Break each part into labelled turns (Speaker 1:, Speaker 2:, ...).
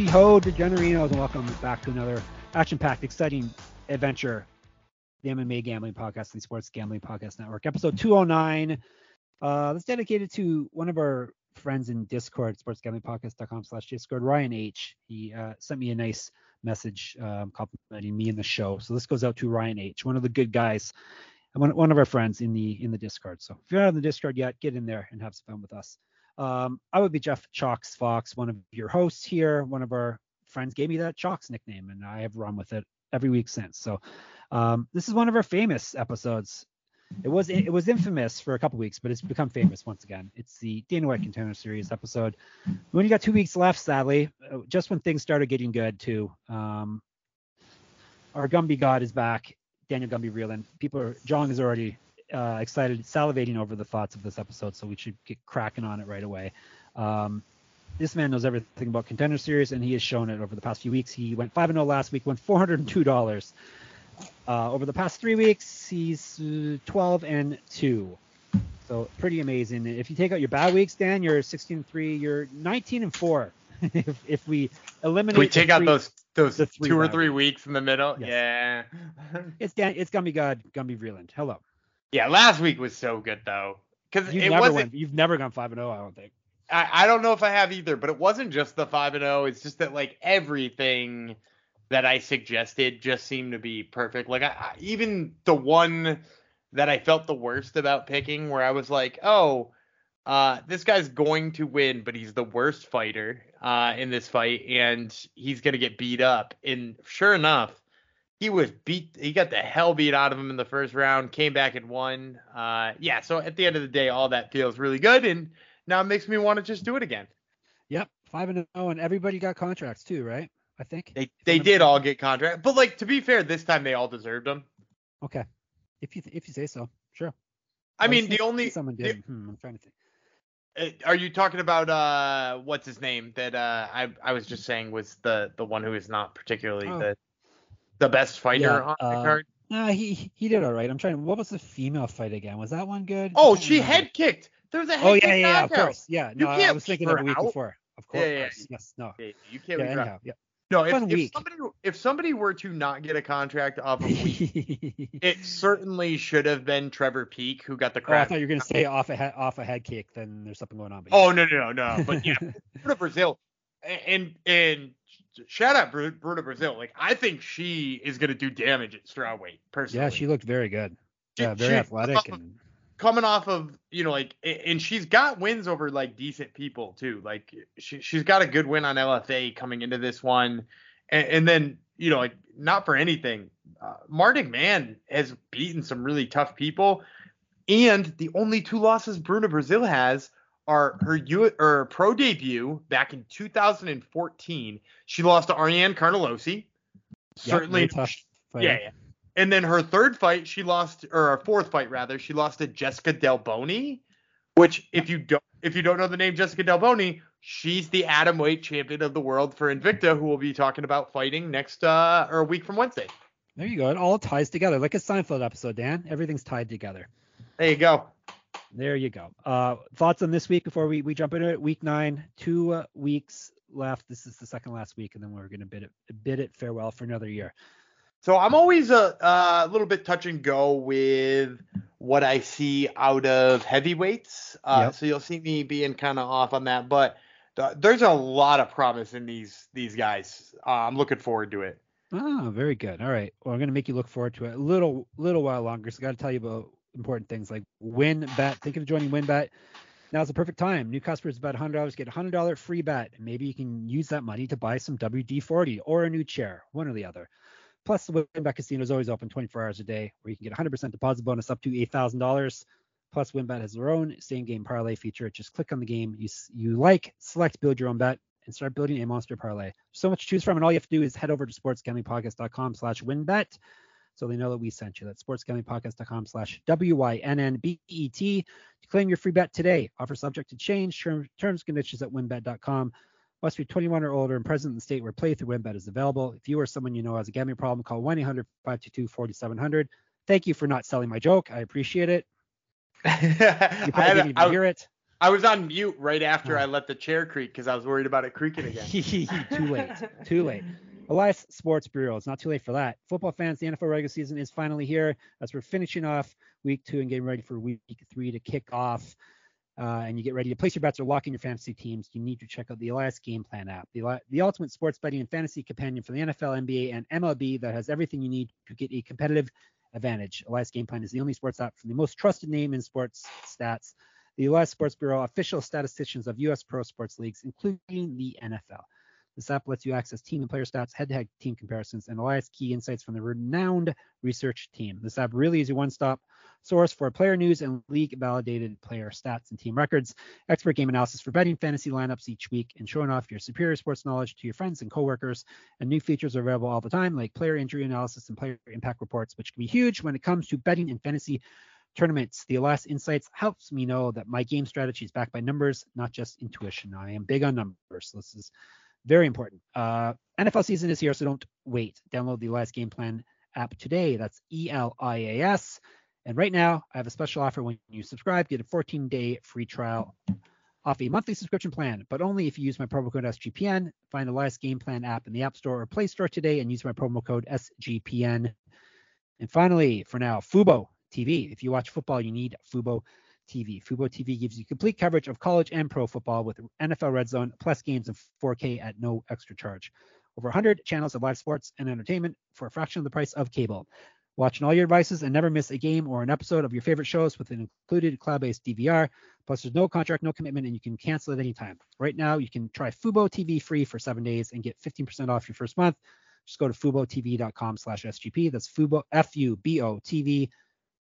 Speaker 1: Howdy ho, DeGenerinos, and welcome back to another action-packed, exciting adventure. The MMA Gambling Podcast, the Sports Gambling Podcast Network, episode 209. Uh, that's dedicated to one of our friends in Discord, sportsgamblingpodcast.com slash Discord, Ryan H. He uh, sent me a nice message um, complimenting me in the show. So this goes out to Ryan H., one of the good guys, one, one of our friends in the in the Discord. So if you're not on the Discord yet, get in there and have some fun with us. Um, I would be Jeff Chalks Fox, one of your hosts here. One of our friends gave me that Chalks nickname, and I have run with it every week since. So um, this is one of our famous episodes. It was it was infamous for a couple weeks, but it's become famous once again. It's the Dana White Contender Series episode. We only got two weeks left, sadly. Uh, just when things started getting good too. Um, our Gumby God is back. Daniel Gumby Vreeland. People are John is already uh, excited, salivating over the thoughts of this episode, so we should get cracking on it right away. Um, this man knows everything about Contender Series, and he has shown it over the past few weeks. He went 5 and 0 last week, won $402. Uh, over the past three weeks, he's uh, 12 and 2. So pretty amazing. If you take out your bad weeks, Dan, you're 16 and 3. You're 19 and 4. if, if we eliminate,
Speaker 2: Can we take
Speaker 1: three,
Speaker 2: out those those
Speaker 1: three
Speaker 2: two or three
Speaker 1: weeks.
Speaker 2: weeks in the middle?
Speaker 1: Yes.
Speaker 2: Yeah.
Speaker 1: it's Dan, it's Gumby God, Gumby Vreeland. Hello.
Speaker 2: Yeah, last week was so good though. Because
Speaker 1: You've
Speaker 2: it
Speaker 1: never
Speaker 2: wasn't
Speaker 1: went, you've never gone 5 and 0, I don't think.
Speaker 2: I, I don't know if I have either, but it wasn't just the five and zero. It's just that like everything that I suggested just seemed to be perfect. Like I, I, even the one that I felt the worst about picking, where I was like, oh, uh, this guy's going to win, but he's the worst fighter uh, in this fight, and he's gonna get beat up. And sure enough. He was beat. He got the hell beat out of him in the first round. Came back and won. Uh, yeah. So at the end of the day, all that feels really good, and now it makes me want to just do it again.
Speaker 1: Yep, 5 and 0, and everybody got contracts too, right? I think.
Speaker 2: They they did all get contracts, but like to be fair, this time they all deserved them.
Speaker 1: Okay. If you if you say so, sure.
Speaker 2: I
Speaker 1: was
Speaker 2: mean, the only
Speaker 1: someone
Speaker 2: the-
Speaker 1: did. hmm, I'm trying to think.
Speaker 2: uh, are you talking about uh what's his name that uh I I was just saying was the the one who is not particularly
Speaker 1: Oh.
Speaker 2: the the best fighter
Speaker 1: Yeah,
Speaker 2: on the
Speaker 1: uh,
Speaker 2: card.
Speaker 1: Nah, he he did all right. I'm trying. What was the female fight again? Was that one good?
Speaker 2: Oh, she
Speaker 1: remember.
Speaker 2: head kicked. There was a head
Speaker 1: Oh yeah,
Speaker 2: kick
Speaker 1: yeah, yeah, of course. Yeah. No, I- I was thinking of the week
Speaker 2: out.
Speaker 1: before. Of course.
Speaker 2: Yeah, yeah,
Speaker 1: yes. No.
Speaker 2: Yeah, You can't
Speaker 1: Yeah,
Speaker 2: leave her out.
Speaker 1: anyhow, yeah.
Speaker 2: No, if, if somebody if somebody were to not get a contract off of week, it certainly should have been Trevor Peek who got the
Speaker 1: oh, I thought you were gonna say off a head, off a head kick. Then there's something going on. But
Speaker 2: Oh no no no no! But yeah, Brazil, and and shout out Bru- Bruna Brazil. Like I think she is gonna do damage at strawweight. Personally,
Speaker 1: yeah, she looked very good. Yeah, very
Speaker 2: she-
Speaker 1: athletic and
Speaker 2: coming off of you know like and she's got wins over like decent people too. Like she she's got a good win on LFA coming into this one, and, and then you know like not for anything, uh, Martin Man has beaten some really tough people, and the only two losses Bruna Brazil has are her U or pro debut back in 2014. She lost to Ariane Carnelosi.
Speaker 1: yeah,
Speaker 2: Certainly
Speaker 1: very tough. fight.
Speaker 2: yeah, yeah. And then her third fight, she lost, or her fourth fight rather, she lost to Jessica Delboni, which if you don't if you don't know the name Jessica Delboni, she's the atom weight champion of the world for Invicta, who we'll be talking about fighting next uh or a week from Wednesday.
Speaker 1: There you go. It all ties together like a Seinfeld episode, Dan. Everything's tied together.
Speaker 2: There you go.
Speaker 1: There you go. Uh, thoughts on this week before we, we jump into it? Week nine, two uh, weeks left. This is the second last week, and then we're going to bid it bid it farewell for another year.
Speaker 2: So I'm always a, a little bit touch and go with what I see out of heavyweights. Uh,
Speaker 1: Yep.
Speaker 2: So you'll see me being kind of off on that, but th- there's a lot of promise in these these guys. Uh, I'm looking forward to it.
Speaker 1: Ah, very good. All right. Well, I'm going to make you look forward to it a little little while longer. So I got to tell you about important things like WynnBET. Think of joining WynnBET. Now's the perfect time. New customers bet $100 get a $100 free bet. Maybe you can use that money to buy some WD-40 or a new chair, one or the other. Plus, the WynnBET Casino is always open 24 hours a day, where you can get 100% deposit bonus up to $8,000. Plus, WynnBET has their own same game parlay feature. Just click on the game you you like, select build your own bet, and start building a monster parlay. So much to choose from, and all you have to do is head over to sportsgamblingpodcast.com slash wynnbet so they know that we sent you. That's sportsgamblingpodcast.com slash W-Y-N-N-B-E-T to claim your free bet today. Offer subject to change. Term, terms conditions at wynnbet.com. Must be 21 or older and present in the state where play through WynnBET is available. If you or someone you know has a gambling problem, call 1-800-522-4700. Thank you for not selling my joke. I appreciate it. You probably
Speaker 2: I,
Speaker 1: didn't even
Speaker 2: I-
Speaker 1: hear it.
Speaker 2: I was on mute right after
Speaker 1: Oh.
Speaker 2: I let the chair creak because I was worried about it creaking again.
Speaker 1: too late. Too late. Elias Sports Bureau. It's not too late for that. Football fans, the NFL regular season is finally here as we're finishing off week two and getting ready for week three to kick off. Uh, and you get ready to place your bets or lock in your fantasy teams, you need to check out the Elias Game Plan app, the, the ultimate sports betting and fantasy companion for the NFL, NBA, and MLB that has everything you need to get a competitive advantage. Elias Game Plan is the only sports app from the most trusted name in sports stats, the Elias Sports Bureau, official statisticians of U.S. pro sports leagues, including the NFL. This app lets you access team and player stats, head-to-head team comparisons, and Elias key insights from the renowned research team. This app really is your one-stop source for player news and league-validated player stats and team records, expert game analysis for betting fantasy lineups each week, and showing off your superior sports knowledge to your friends and coworkers. And new features are available all the time, like player injury analysis and player impact reports, which can be huge when it comes to betting and fantasy tournaments. The Elias Insights helps me know that my game strategy is backed by numbers, not just intuition. I am big on numbers. This is very important. Uh, NFL season is here, so don't wait. Download the Elias Game Plan app today. That's E L I A S. And right now, I have a special offer when you subscribe. Get a 14 day free trial off a monthly subscription plan, but only if you use my promo code SGPN. Find the Elias Game Plan app in the App Store or Play Store today and use my promo code SGPN. And finally, for now, Fubo TV. If you watch football, you need Fubo TV. Fubo TV gives you complete coverage of college and pro football with NFL Red Zone plus games in 4K at no extra charge. Over 100 channels of live sports and entertainment for a fraction of the price of cable. Watch on all your devices and never miss a game or an episode of your favorite shows with an included cloud-based DVR. Plus, there's no contract, no commitment, and you can cancel at any time. Right now, you can try Fubo TV free for seven days and get 15% off your first month. Just go to FuboTV.com slash SGP. That's Fubo, F-U-B-O-TV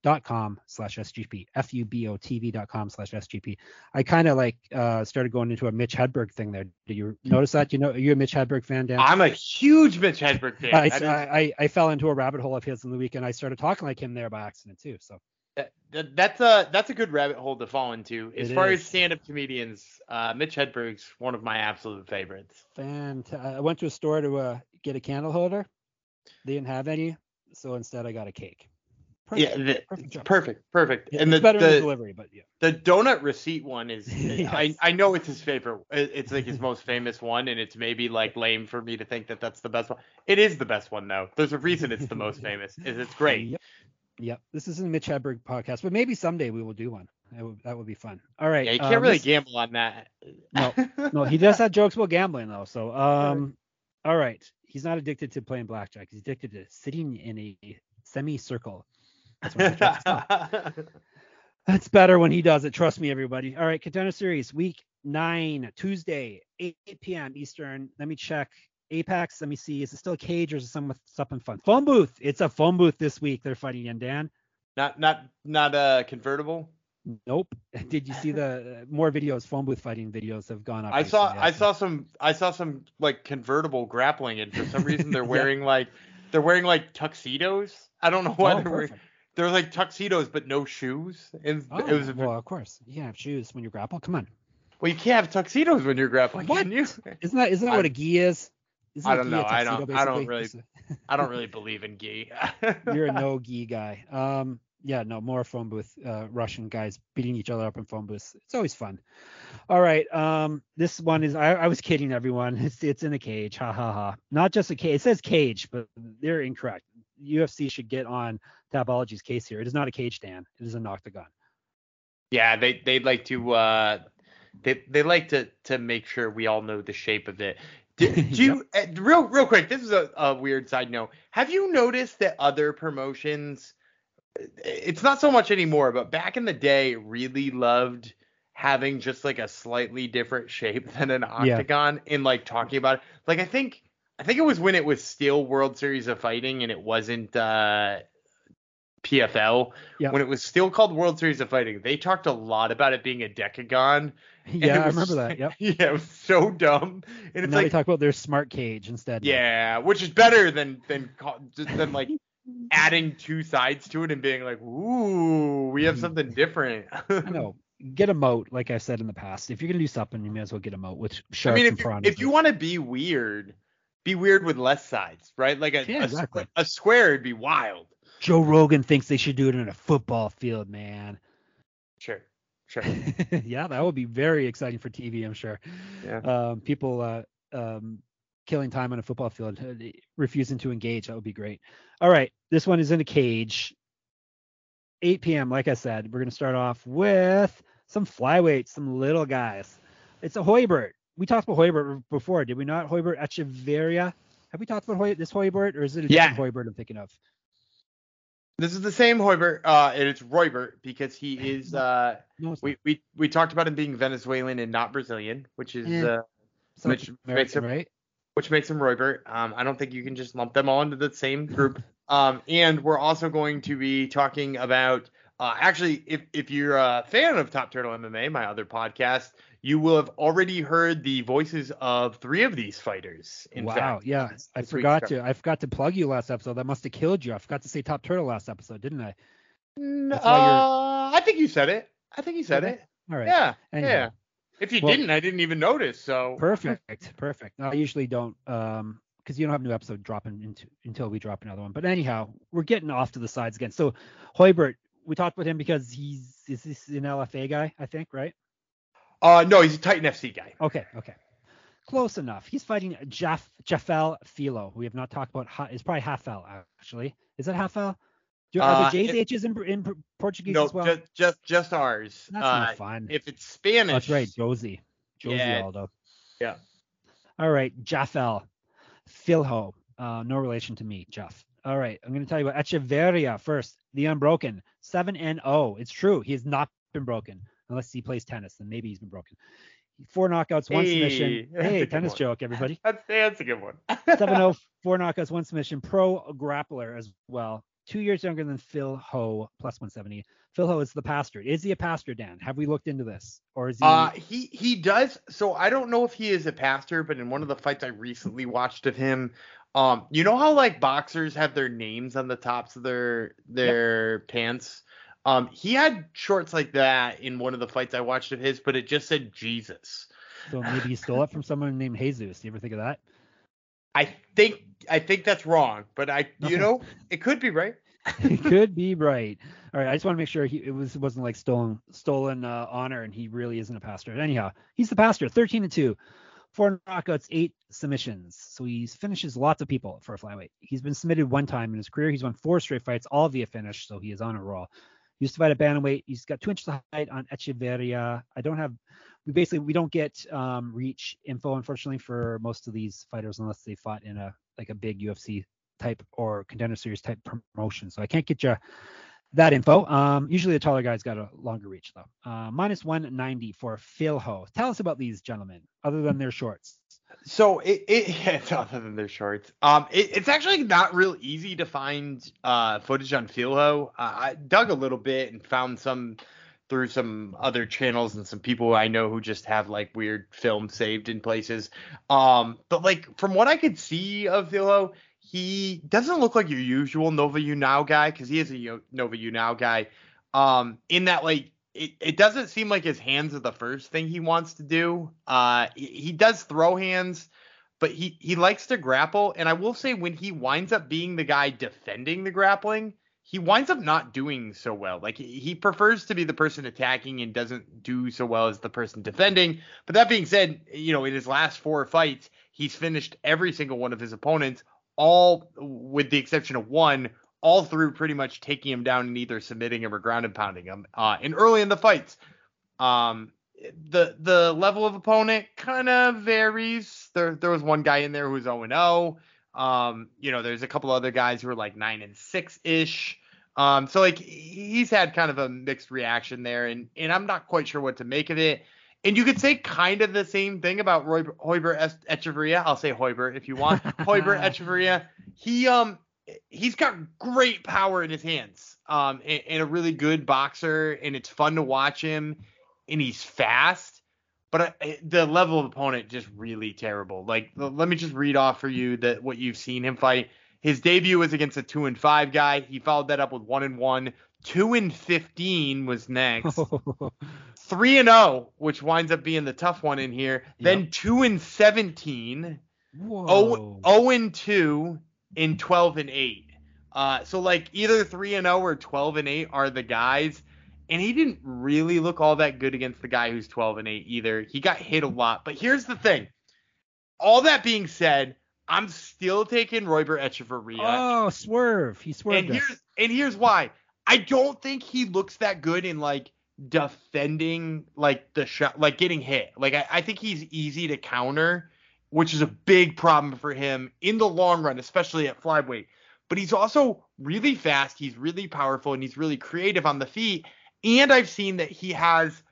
Speaker 1: dot com slash SGP, F-U-B-O-TV.com slash SGP. I kind of like uh, started going into a Mitch Hedberg thing there. Did you notice that? You know, are you a Mitch Hedberg fan, Dan?
Speaker 2: I'm a huge Mitch Hedberg fan.
Speaker 1: I,
Speaker 2: I
Speaker 1: I, I, fell into a rabbit hole of his in the weekend. I started talking like him there by accident too. So
Speaker 2: That, that- that's a that's a good rabbit hole to fall into. As
Speaker 1: It
Speaker 2: far
Speaker 1: is.
Speaker 2: as stand-up comedians, uh, Mitch Hedberg's one of my absolute favorites.
Speaker 1: fant- I went to a store to uh, get a candle holder. They didn't have any, so instead I got a cake.
Speaker 2: Yeah,
Speaker 1: Perfect.
Speaker 2: the,
Speaker 1: perfect
Speaker 2: perfect, perfect.
Speaker 1: Yeah,
Speaker 2: and the
Speaker 1: better the
Speaker 2: the,
Speaker 1: delivery, but yeah.
Speaker 2: the donut receipt one is I
Speaker 1: Yes.
Speaker 2: I know it's his favorite. It's like his most famous one, and it's maybe like lame for me to think that that's the best one. It is the best one though. There's a reason it's the most famous. Is it's great.
Speaker 1: Yep. Yep. This is a Mitch Hedberg podcast, but maybe someday we will do one. That would, that would be fun. All right.
Speaker 2: Yeah, you
Speaker 1: um,
Speaker 2: can't really
Speaker 1: this-
Speaker 2: gamble on that.
Speaker 1: No, no, he does have jokes about gambling though. So, um, all right. He's not addicted to playing blackjack. He's addicted to sitting in a semicircle. That's what the joke's called. That's better when he does it. Trust me, everybody. All right, contender series, week nine, Tuesday, 8 p.m. Eastern. Let me check. Apex. Let me see. Is it still a cage or is it some something fun? Phone booth. It's a phone booth this week. They're fighting in Dan.
Speaker 2: not not not a convertible.
Speaker 1: Nope. Did you see the uh, more videos? Phone booth fighting videos have gone up.
Speaker 2: I saw
Speaker 1: recently,
Speaker 2: I
Speaker 1: think.
Speaker 2: saw some I saw some like convertible grappling, and for some reason they're
Speaker 1: Yeah.
Speaker 2: wearing like they're wearing like tuxedos. I don't know why
Speaker 1: Oh,
Speaker 2: they're wearing
Speaker 1: perfect.
Speaker 2: They're like tuxedos but no shoes. And
Speaker 1: Oh,
Speaker 2: it was
Speaker 1: well, of course. You can have shoes when you grapple. Come on.
Speaker 2: well you can't have tuxedos when you're grappling,
Speaker 1: What?
Speaker 2: can you?
Speaker 1: Isn't that isn't that
Speaker 2: I-
Speaker 1: what a gi is? Isn't
Speaker 2: I
Speaker 1: a
Speaker 2: don't know.
Speaker 1: a
Speaker 2: I
Speaker 1: tuxedo,
Speaker 2: don't- I don't really- I don't really believe in gi.
Speaker 1: You're a no gi guy. Um, yeah, no more phone booth. Uh, Russian guys beating each other up in phone booths. It's always fun. All right. Um, this one is. I, I was kidding everyone. It's it's in a cage. Ha ha ha. Not just a cage. It says cage, but they're incorrect. UFC should get on Tapology's case here. It is not a cage stand. It is an octagon.
Speaker 2: Yeah, they they'd like to uh they they like to to make sure we all know the shape of it. Do, do you uh, real real quick? This is a, a weird side note. Have you noticed that other promotions? It's not so much anymore, but back in the day, really loved having just like a slightly different shape than an
Speaker 1: Yeah.
Speaker 2: octagon in like talking about it. Like I think I think it was when it was still World Series of Fighting and it wasn't uh PFL
Speaker 1: Yeah.
Speaker 2: when it was still called World Series of Fighting. They talked a lot about it being a decagon.
Speaker 1: Yeah, I remember that. Yep.
Speaker 2: Yeah, it was so dumb. And it's
Speaker 1: now they talk about their smart cage instead.
Speaker 2: yeah, which is better than than than like adding two sides to it and being like, ooh, we have
Speaker 1: Mhm.
Speaker 2: something different.
Speaker 1: I know. Get a moat, like I said in the past. If you're gonna do something, you may as well get a moat with
Speaker 2: I
Speaker 1: sharks
Speaker 2: mean,
Speaker 1: and
Speaker 2: if you,
Speaker 1: piranhas.
Speaker 2: if you want to be weird, be weird with less sides, right? Like a
Speaker 1: Yeah,
Speaker 2: a,
Speaker 1: exactly.
Speaker 2: a square would be wild.
Speaker 1: Joe Rogan thinks they should do it in a football field, man.
Speaker 2: Sure, sure.
Speaker 1: yeah, that would be very exciting for TV, I'm sure.
Speaker 2: Yeah.
Speaker 1: Um, people uh, um, killing time on a football field, uh, refusing to engage. That would be great. All right, this one is in a cage. 8 p.m. Like I said, we're gonna start off with some flyweights, some little guys. It's a Hoybert. We talked about Hoybert before, did we not? Hoybert Echeverria. Have we talked about Hoy- this Hoybert, or is it a
Speaker 2: Yeah.
Speaker 1: different Hoybert I'm thinking of?
Speaker 2: This is the same Hoybert, uh, and it's Roybert because he is. Uh,
Speaker 1: No,
Speaker 2: we, we we talked about him being Venezuelan and not Brazilian, which is
Speaker 1: Eh.
Speaker 2: uh, which makes
Speaker 1: American,
Speaker 2: him-
Speaker 1: right?
Speaker 2: Which makes him Roybert. Um, I don't think you can just lump them all into the same group. Um, and we're also going to be talking about. Uh, actually, if if you're a fan of Top Turtle MMA, my other podcast, you will have already heard the voices of three of these fighters. In
Speaker 1: wow,
Speaker 2: fact,
Speaker 1: yeah.
Speaker 2: this-
Speaker 1: I
Speaker 2: this
Speaker 1: forgot to. I forgot to plug you last episode. That must have killed you. I forgot to say Top Turtle last episode, didn't I?
Speaker 2: Uh, I think you said it. I think you said
Speaker 1: I?
Speaker 2: it.
Speaker 1: All right.
Speaker 2: Yeah,
Speaker 1: Anyhow.
Speaker 2: yeah. If you
Speaker 1: Well-
Speaker 2: didn't, I didn't even notice. So
Speaker 1: Perfect. Perfect. No, I usually don't um because you don't have a new episode dropping into until we drop another one. But anyhow, we're getting off to the sides again. So Hoybert, we talked about him because he's is this an LFA guy, I think, right?
Speaker 2: Uh, no, he's a Titan FC guy.
Speaker 1: Okay, okay. Close enough. He's fighting Jaff Jafel Filho. We have not talked about ha- it's probably Hafel actually. Is it Hafel? Are
Speaker 2: Uh,
Speaker 1: there J's H's in, in Portuguese
Speaker 2: no,
Speaker 1: as well?
Speaker 2: just just just ours.
Speaker 1: That's
Speaker 2: uh,
Speaker 1: not fun.
Speaker 2: If it's Spanish,
Speaker 1: Oh, that's right, José. José
Speaker 2: Yeah.
Speaker 1: Aldo.
Speaker 2: Yeah.
Speaker 1: All right, Jafel. Filho. Uh, no relation to me, Jeff. All right, I'm going to tell you about Echeverria first. The Unbroken. 7 and 0. It's true. He has not been broken unless he plays tennis. Then maybe he's been broken. Four knockouts, one
Speaker 2: Hey,
Speaker 1: submission. Hey, tennis
Speaker 2: one.
Speaker 1: joke, everybody.
Speaker 2: That's that's a good one.
Speaker 1: 7 0, four knockouts, one submission. Pro grappler as well. Two years younger than Filho, plus 170. Filho is the pastor. Is he a pastor, Dan? Have we looked into this? Or is he.
Speaker 2: Uh, he he does. So I don't know if he is a pastor, but in one of the fights I recently watched of him, um, you know how like boxers have their names on the tops of their their pants. Um, he had shorts like that in one of the fights I watched of his, but it just said Jesus.
Speaker 1: so maybe he stole it from someone named Jesus. Do you ever think of that?
Speaker 2: I think I think that's wrong, but I
Speaker 1: Okay.
Speaker 2: you know it could be right.
Speaker 1: it could be right. All right, I just want to make sure he it was wasn't like stolen stolen uh, honor, and he really isn't a pastor. Anyhow, he's the pastor. 13 and two, four knockouts, eight submissions. So he finishes lots of people for a flyweight. He's been submitted one time in his career. He's won four straight fights, all via finish. So he is on a roll. He used to fight at bantamweight. He's got two inches of height on Echeverria. I don't have. We basically we don't get um, reach info unfortunately for most of these fighters unless they fought in a like a big UFC type or contender series type promotion. So I can't get you that info. Um, usually the taller guy's got a longer reach though. Uh, minus 190 for Filho. Tell us about these gentlemen, other than their shorts.
Speaker 2: So it, it it's other than their shorts. Um, it, it's actually not real easy to find uh footage on Filho. Uh, I dug a little bit and found some through some other channels and some people I know who just have like weird film saved in places. Um, but like from what I could see of Filho, he doesn't look like your usual Nova União guy because he is a Nova União guy. Um, in that like it, it doesn't seem like his hands are the first thing he wants to do. Uh, he, he does throw hands, but he he likes to grapple. And I will say when he winds up being the guy defending the grappling, he winds up not doing so well. Like he, prefers to be the person attacking and doesn't do so well as the person defending. But that being said, you know, in his last four fights, he's finished every single one of his opponents, all with the exception of one, all through pretty much taking him down and either submitting him or ground and pounding him. Uh, and early in the fights, um, the the level of opponent kind of varies. There there was one guy in there who was 0 0. Um, you know, there's a couple other guys who are like nine and six ish. Um, so like he's had kind of a mixed reaction there, and and I'm not quite sure what to make of it. And you could say kind of the same thing about Roy, Hoiber Echeverria. I'll say Hoiber if you want. Hoiber Echeverria. He um he's got great power in his hands. Um, and, and a really good boxer, and it's fun to watch him, and he's fast. But uh, the level of opponent just really terrible. Like, let me just read off for you that what you've seen him fight. His debut was against a two and five guy. He followed that up with one and one. Two and fifteen was next. Three and zero, oh, which winds up being the tough one in here. Yep. Then two and seventeen. Whoa. Oh, oh and two in twelve and eight. Uh, so like either three and zero or twelve and eight are the guys. And he didn't really look all that good against the guy who's 12 and 8 either. He got hit a lot. But here's the thing. All that being said, I'm still taking Royber Echeverria.
Speaker 1: Oh, swerve. He swerved.
Speaker 2: And here's and here's why. I don't think he looks that good in like defending like the shot like getting hit. Like I, I think he's easy to counter, which is a big problem for him in the long run, especially at flyweight. But he's also really fast, he's really powerful, and he's really creative on the feet. And I've seen that he has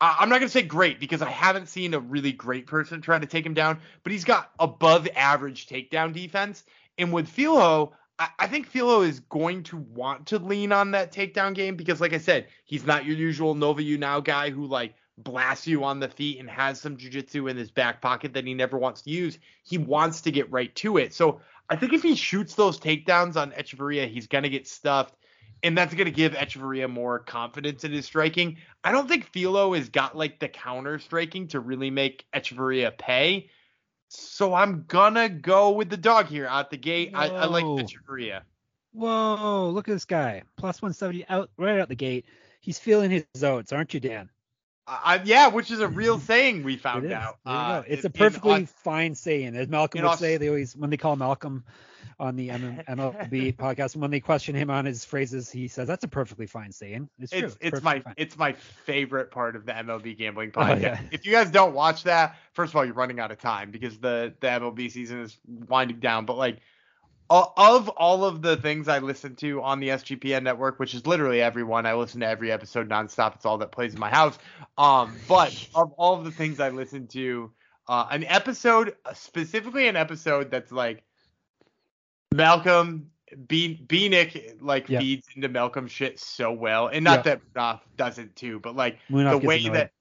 Speaker 2: I'm not going to say great because I haven't seen a really great person trying to take him down, but he's got above average takedown defense. And with Filho, I, I think Filho is going to want to lean on that takedown game because, like I said, he's not your usual Nova União guy who like blasts you on the feet and has some jujitsu in his back pocket that he never wants to use. He wants to get right to it. So I think if he shoots those takedowns on Echeverria, he's going to get stuffed and that's going to give Echeverria more confidence in his striking. I don't think Filho has got like the counter striking to really make Echeverria pay. So I'm gonna go with the dog here out the gate. I, I, like Echeverria.
Speaker 1: Whoa, look at this guy. Plus 170 out right out the gate. He's feeling his oats, aren't you, Dan?
Speaker 2: Uh, yeah, which is a real saying we found out.
Speaker 1: Uh, it's a perfectly in, fine saying. As Malcolm would say, they always when they call Malcolm on the MLB podcast. And when they question him on his phrases, he says that's a perfectly fine saying. It's true.
Speaker 2: It's, it's my fine. it's my favorite part of the MLB gambling podcast. Oh, yeah. If you guys don't watch that, first of all, you're running out of time because the the MLB season is winding down. But like of all of the things I listen to on the SGPN network, which is literally everyone, I listen to every episode nonstop. It's all that plays in my house. Um, but of all of the things I listen to, uh, an episode, specifically an episode that's like Malcolm B B Nick like yeah. feeds into Malcolm shit so well, and not yeah. that Munoz doesn't too, but like Munoz the way annoyed. that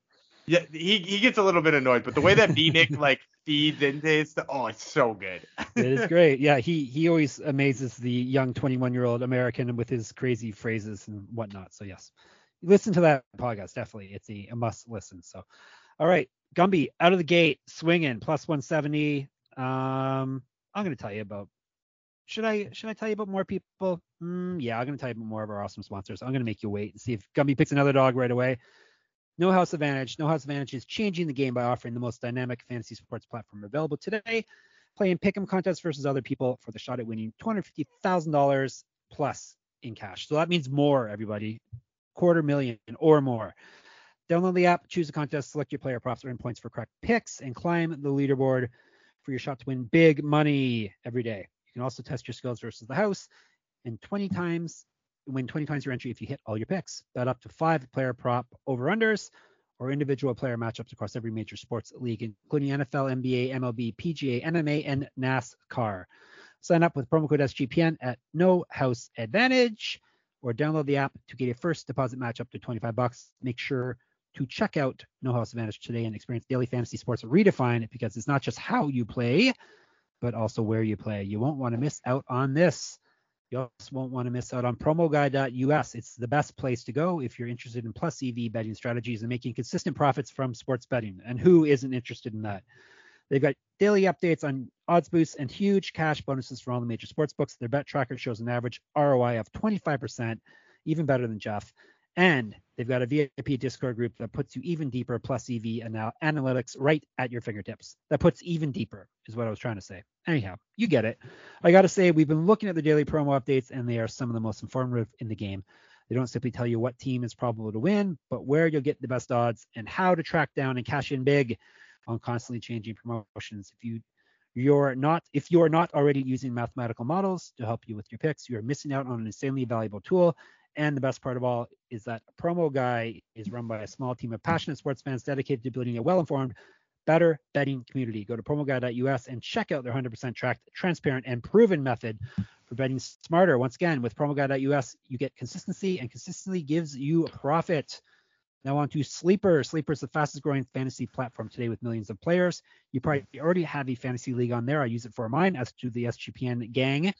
Speaker 2: yeah he he gets a little bit annoyed, but the way that B Nick like feeds into his oh it's so good.
Speaker 1: it is great. Yeah, he he always amazes the young 21 year old American with his crazy phrases and whatnot. So yes, listen to that podcast definitely. It's a, a must listen. So all right, Gumby out of the gate swinging plus 170. Um, I'm gonna tell you about should I should I tell you about more people? Mm, yeah, I'm gonna tell you about more of our awesome sponsors. I'm gonna make you wait and see if Gumby picks another dog right away. No House Advantage. No House Advantage is changing the game by offering the most dynamic fantasy sports platform available today. Playing pick'em contests versus other people for the shot at winning $250,000 plus in cash. So that means more, everybody. Quarter million or more. Download the app, choose a contest, select your player props, earn points for correct picks, and climb the leaderboard for your shot to win big money every day can also test your skills versus the house and 20 times win 20 times your entry if you hit all your picks. Bet up to five player prop over unders or individual player matchups across every major sports league, including NFL, NBA, MLB, PGA, MMA, and NASCAR. Sign up with promo code SGPN at No House Advantage or download the app to get a first deposit match up to 25 bucks. Make sure to check out No House Advantage today and experience daily fantasy sports redefined because it's not just how you play, but also where you play. You won't want to miss out on this. You also won't want to miss out on promoguy.us. It's the best place to go if you're interested in plus EV betting strategies and making consistent profits from sports betting. And who isn't interested in that? They've got daily updates on odds boosts and huge cash bonuses for all the major sports books. Their bet tracker shows an average ROI of 25%, even better than Jeff. And they've got a VIP Discord group that puts you even deeper, plus EV and now analytics right at your fingertips. That puts even deeper, is what I was trying to say. Anyhow, you get it. I got to say, we've been looking at the daily promo updates, and they are some of the most informative in the game. They don't simply tell you what team is probable to win, but where you'll get the best odds and how to track down and cash in big on constantly changing promotions. If you you're not if you're not already using mathematical models to help you with your picks, you're missing out on an insanely valuable tool and the best part of all is that Promo Guy is run by a small team of passionate sports fans dedicated to building a well-informed, better betting community. Go to promoguy.us and check out their 100% tracked, transparent, and proven method For betting smarter, once again, with promoguy.us, you get consistency, and consistency gives you a profit. Now on to Sleeper. Sleeper is the fastest growing fantasy platform today with millions of players. You probably already have a fantasy league on there. I use it for mine, as do the SGPN gang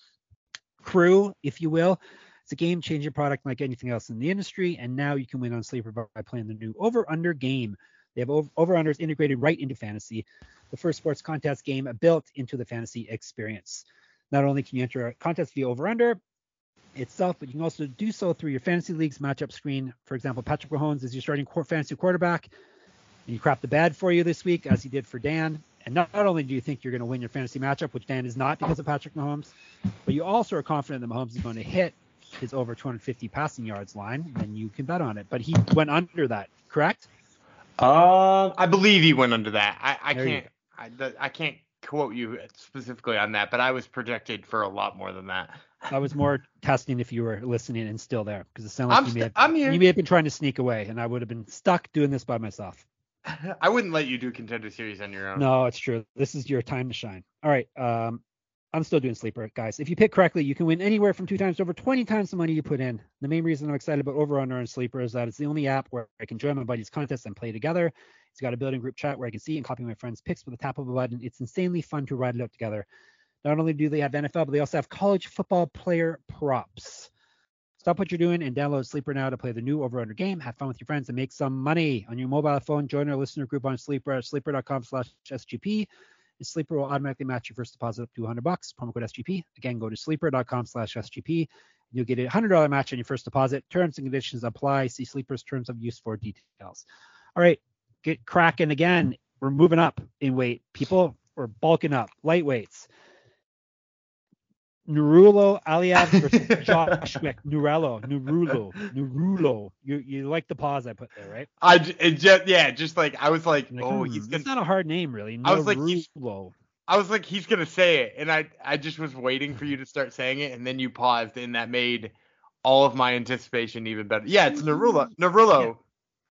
Speaker 1: crew, if you will. It's a game changing product like anything else in the industry, and now you can win on Sleeper by playing the new over under game. They have over unders integrated right into fantasy, the first sports contest game built into the fantasy experience. Not only can you enter a contest via over under itself, but you can also do so through your fantasy league's matchup screen. For example, Patrick Mahomes is your starting fantasy quarterback, and you crap the bad for you this week, as he did for Dan. And not, not only do you think you're going to win your fantasy matchup, which Dan is not because of Patrick Mahomes, but you also are confident that Mahomes is going to hit his over 250 passing yards line, then you can bet on it. But he went under that, correct?
Speaker 2: Um, I believe he went under that. I, I can't, I, I can't quote you specifically on that, but I was projected for a lot more than that.
Speaker 1: I was more testing if you were listening and still there because it sounded like
Speaker 2: I'm
Speaker 1: you may, have,
Speaker 2: I'm here.
Speaker 1: you may have been trying to sneak away, and I would have been stuck doing this by myself.
Speaker 2: I wouldn't let you do contender series on your own.
Speaker 1: No, it's true. This is your time to shine. All right. Um, I'm still doing sleeper, guys. If you pick correctly, you can win anywhere from two times to over 20 times the money you put in. The main reason I'm excited about Over Under and Sleeper is that it's the only app where I can join my buddies' contests and play together. It's got a built-in group chat where I can see and copy my friends' picks with a tap of a button. It's insanely fun to ride it out together. Not only do they have NFL, but they also have college football player props. Stop what you're doing and download Sleeper now to play the new Over Under game. Have fun with your friends and make some money on your mobile phone. Join our listener group on Sleeper at sleeper.com/sgp. And Sleeper will automatically match your first deposit up to 100 bucks. Promo code SGP. Again, go to sleeper.com/sgp. You'll get a $100 match on your first deposit. Terms and conditions apply. See Sleeper's terms of use for details. All right, get cracking again. We're moving up in weight. People, we're bulking up. Lightweights. Nurulo Aliyev versus Josh Wick. Nurello, Nurulo, Nurulo. You you like the pause I put there, right?
Speaker 2: I it just yeah, just like I was like,
Speaker 1: Like,
Speaker 2: oh,
Speaker 1: hmm,
Speaker 2: he's gonna.
Speaker 1: It's not a hard name, really.
Speaker 2: I was like, he's-
Speaker 1: Nurulo.
Speaker 2: I was like, he's gonna say it, and I I just was waiting for you to start saying it, and then you paused, and that made all of my anticipation even better. Yeah, it's Narulo, Narulo,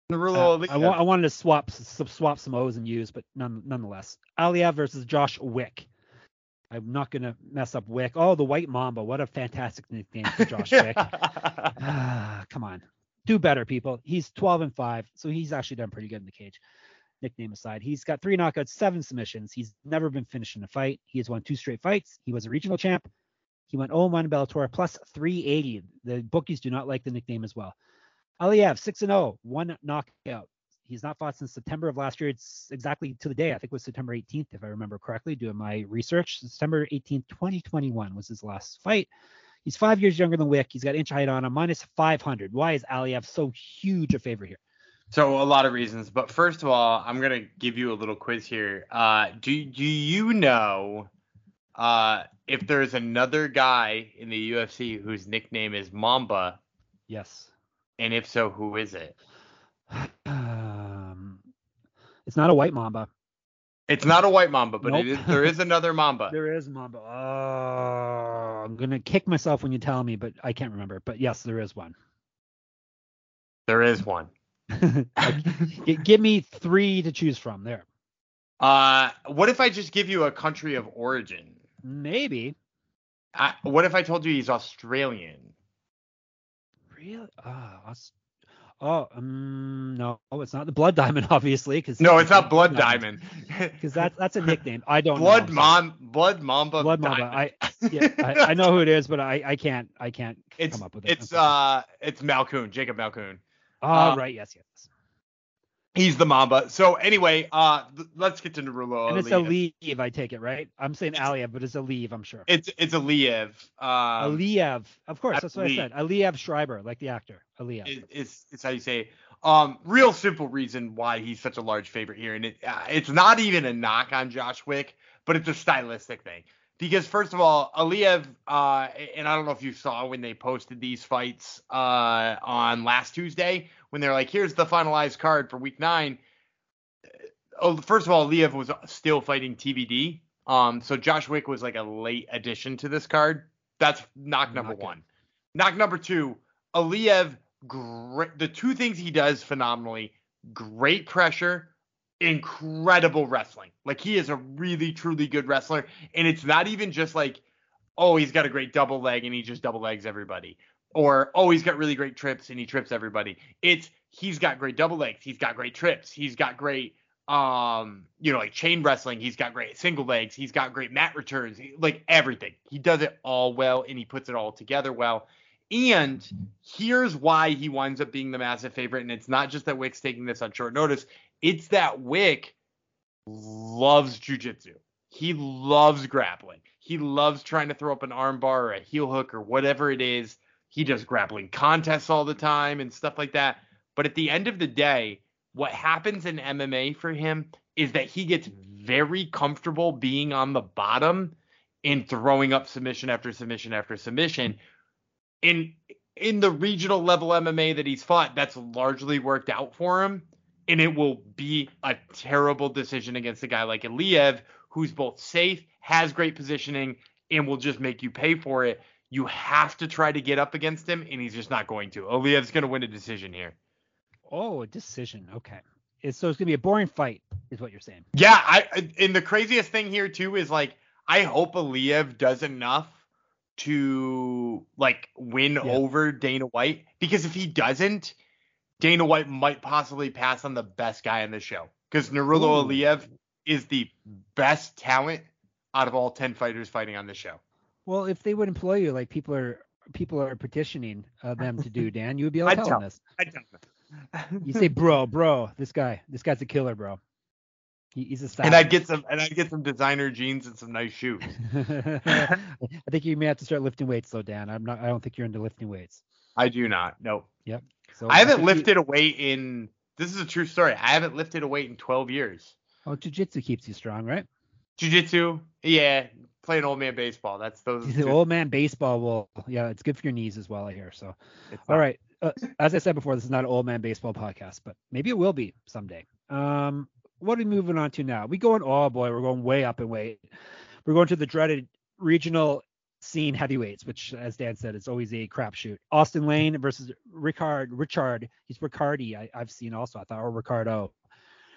Speaker 2: Narulo.
Speaker 1: Uh, I, wa- I wanted to swap swap some O's and U's, but none, nonetheless. Aliyev versus Josh Wick. I'm not gonna mess up Wick. Oh, the White Mamba. What a fantastic nickname for Josh Wick. Ah, come on, do better, people. He's 12 and five, so he's actually done pretty good in the cage. Nickname aside, he's got three knockouts, seven submissions. He's never been finished in a fight. He has won two straight fights. He was a regional champ. He went 0-1 in Bellator plus 380. The bookies do not like the nickname as well. Aliyev 6 and 0, one knockout. He's not fought since September of last year. It's exactly to the day. I think it was September 18th, if I remember correctly, doing my research. September 18th, 2021 was his last fight. He's five years younger than Wick. He's got inch height on him, minus 500. Why is Aliyev so huge a favorite here?
Speaker 2: So a lot of reasons, but first of all, I'm gonna give you a little quiz here. Uh, do do you know uh, if there's another guy in the UFC whose nickname is Mamba,
Speaker 1: Yes.
Speaker 2: and if so, who is it?
Speaker 1: It's not a white mamba.
Speaker 2: It's not a white Mamba, but
Speaker 1: Nope.
Speaker 2: it is, there is another Mamba.
Speaker 1: There is mamba. Oh, I'm gonna kick myself when you tell me, but I can't remember. But yes, there is one.
Speaker 2: There is one.
Speaker 1: Give me three to choose from. There.
Speaker 2: Uh, what if I just give you a country of origin?
Speaker 1: Maybe.
Speaker 2: I, what if I told you he's Australian?
Speaker 1: Really? Us- oh, um, no, oh, it's not the Blood Diamond, obviously, because
Speaker 2: No, it's not Blood Diamond.
Speaker 1: because that's that's a nickname. I don't
Speaker 2: Blood
Speaker 1: know.
Speaker 2: Mom, Blood Mamba.
Speaker 1: Blood Mamba.
Speaker 2: Diamond.
Speaker 1: I yeah, I, I know who it is, but I, I can't I can't
Speaker 2: it's
Speaker 1: come up with it.
Speaker 2: it's uh it's Malkoun, Jacob Malkoun.
Speaker 1: oh
Speaker 2: uh,
Speaker 1: right, yes, yes.
Speaker 2: He's the Mamba. So anyway, uh, th- let's get to Narulo.
Speaker 1: And it's
Speaker 2: Aliyev.
Speaker 1: Aliyev, I take it, right? I'm saying
Speaker 2: It's-
Speaker 1: Aliyev, but it's Aliyev, I'm sure.
Speaker 2: It's it's Aliyev. Um,
Speaker 1: Aliyev, of course, that's what I said. Aliyev Schreiber, like the actor, Aliyev.
Speaker 2: is, is is how you say. it. Um, real simple reason why he's such a large favorite here, and it uh, it's not even a knock on Josh Wick, but it's a stylistic thing. Because first of all, Aliyev, uh, and I don't know if you saw when they posted these fights uh, on last Tuesday, when they're like, "Here's the finalized card for Week Nine. Oh, first of all, Aliyev was still fighting TBD. Um, so Josh Wick was like a late addition to this card. That's knock number
Speaker 1: Knock it.
Speaker 2: one. Knock number two, Aliyev, great. The two things he does phenomenally: great pressure, incredible wrestling. Like he is a really truly good wrestler, and it's not even just like oh, he's got a great double leg and he just double legs everybody. Or, oh, he's got really great trips and he trips everybody. It's he's got great double legs, he's got great trips, he's got great um, you know, like chain wrestling, he's got great single legs, he's got great mat returns, like everything. He does it all well and he puts it all together well. And here's why he winds up being the massive favorite. And it's not just that Wick's taking this on short notice, it's that Wick loves jujitsu. He loves grappling. He loves trying to throw up an armbar or a heel hook or whatever it is. He does grappling contests all the time and stuff like that. But at the end of the day, what happens in MMA for him is that he gets very comfortable being on the bottom and throwing up submission after submission after submission. In in the regional level MMA that he's fought, that's largely worked out for him. And it will be a terrible decision against a guy like Ankalaev, who's both safe, has great positioning, and will just make you pay for it. You have to try to get up against him, and he's just not going to. Ankalaev's going to win a decision here.
Speaker 1: Oh, a decision. Okay. It's, so it's gonna be a boring fight, is what you're saying.
Speaker 2: Yeah, I and the craziest thing here too is like I hope Ankalaev does enough to like win yeah. over Dana White because if he doesn't, Dana White might possibly pass on the best guy on the show because Nurullo Ankalaev is the best talent out of all 10 fighters fighting on the show.
Speaker 1: Well, if they would employ you like people are people are petitioning uh, them to do, Dan, you would be able to tell, tell them this. I tell them you say, bro, bro, this guy, this guy's a killer, bro. He, he's a
Speaker 2: savage. And I'd get some, and I'd get some designer jeans and some nice shoes.
Speaker 1: I think you may have to start lifting weights, though, Dan. I'm not. I don't think you're into lifting weights.
Speaker 2: I do not. Nope.
Speaker 1: Yep.
Speaker 2: So I haven't lifted you... a weight in. This is a true story. I haven't lifted a weight in 12 years.
Speaker 1: Oh, jujitsu keeps you strong, right?
Speaker 2: Jiu-jitsu, yeah. Playing old man baseball. That's those.
Speaker 1: The old man baseball will, yeah, it's good for your knees as well. I hear. So, all right uh, as I said before, this is not an old man baseball podcast, but maybe it will be someday. Um, what are we moving on to now? We going, oh boy, we're going way up in weight. We're going to the dreaded regional scene heavyweights, which, as Dan said, is always a crapshoot. Austen Lane versus Ricard. Richard, he's Ricardi. I, have seen also. I thought, or Ricardo.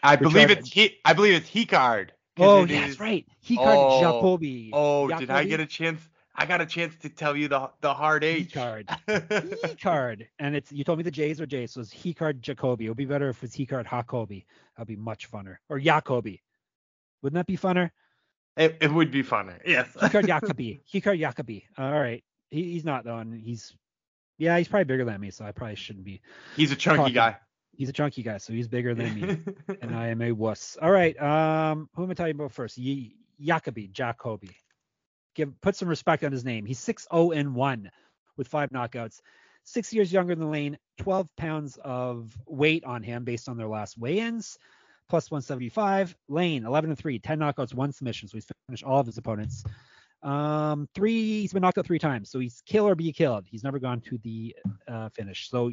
Speaker 2: I Richard. believe it's he. I believe it's Hecard.
Speaker 1: Oh, that's right. Oh, Jacoby.
Speaker 2: Oh, Jacoby? did I get a chance? I got a chance to tell you the the hard H
Speaker 1: card. he card, and it's you told me the J's or J's, so it's he card Jacoby. It would be better if it's he card Jacoby. That'd be much funner. Or Jacoby. Wouldn't that be funner?
Speaker 2: It, it would be funner. Yes.
Speaker 1: he card Jacoby. He card Jacoby. All right. He, he's not though, and he's yeah, he's probably bigger than me, so I probably shouldn't be.
Speaker 2: He's a chunky talking. guy.
Speaker 1: He's a chunky guy, so he's bigger than me, and I am a wuss. All right. Um, who am I talking about first? Y- Jacoby, Jacoby give put some respect on his name. He's 6-0 and 1 with five knockouts. Six years younger than Lane, 12 pounds of weight on him based on their last weigh-ins, plus 175. Lane, 11 and 3, 10 knockouts, one submission. So he's finished all of his opponents. Um, three, he's been knocked out three times. So he's kill or be killed. He's never gone to the uh, finish. So